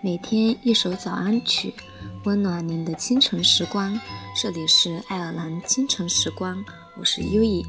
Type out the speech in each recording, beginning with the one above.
每天一首早安曲，温暖您的清晨时光。这里是爱尔兰清晨时光，我是优逸。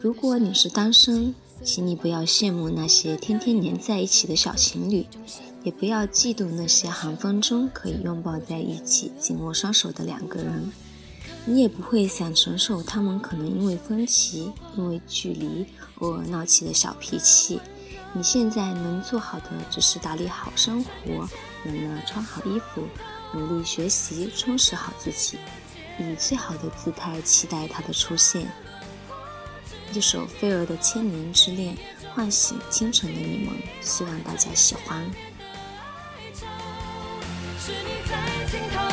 如果你是单身，请你不要羡慕那些天天黏在一起的小情侣，也不要嫉妒那些寒风中可以拥抱在一起、紧握双手的两个人。你也不会想承受他们可能因为分歧、因为距离偶尔闹起的小脾气。你现在能做好的只是打理好生活，冷了穿好衣服，努力学习，充实好自己，以最好的姿态期待他的出现。一首飞蛾的《千年之恋》唤醒清晨的你们，希望大家喜欢。是你在尽头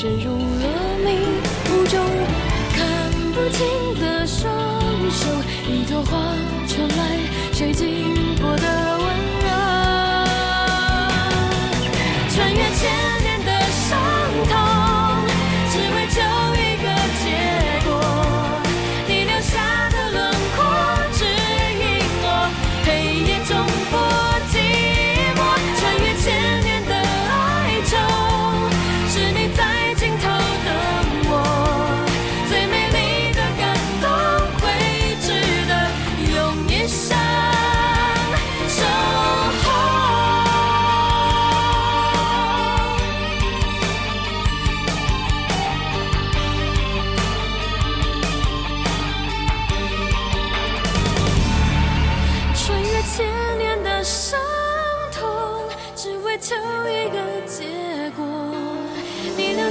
陷入了迷雾中，看不清的双手，一朵花传来谁经过的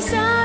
想，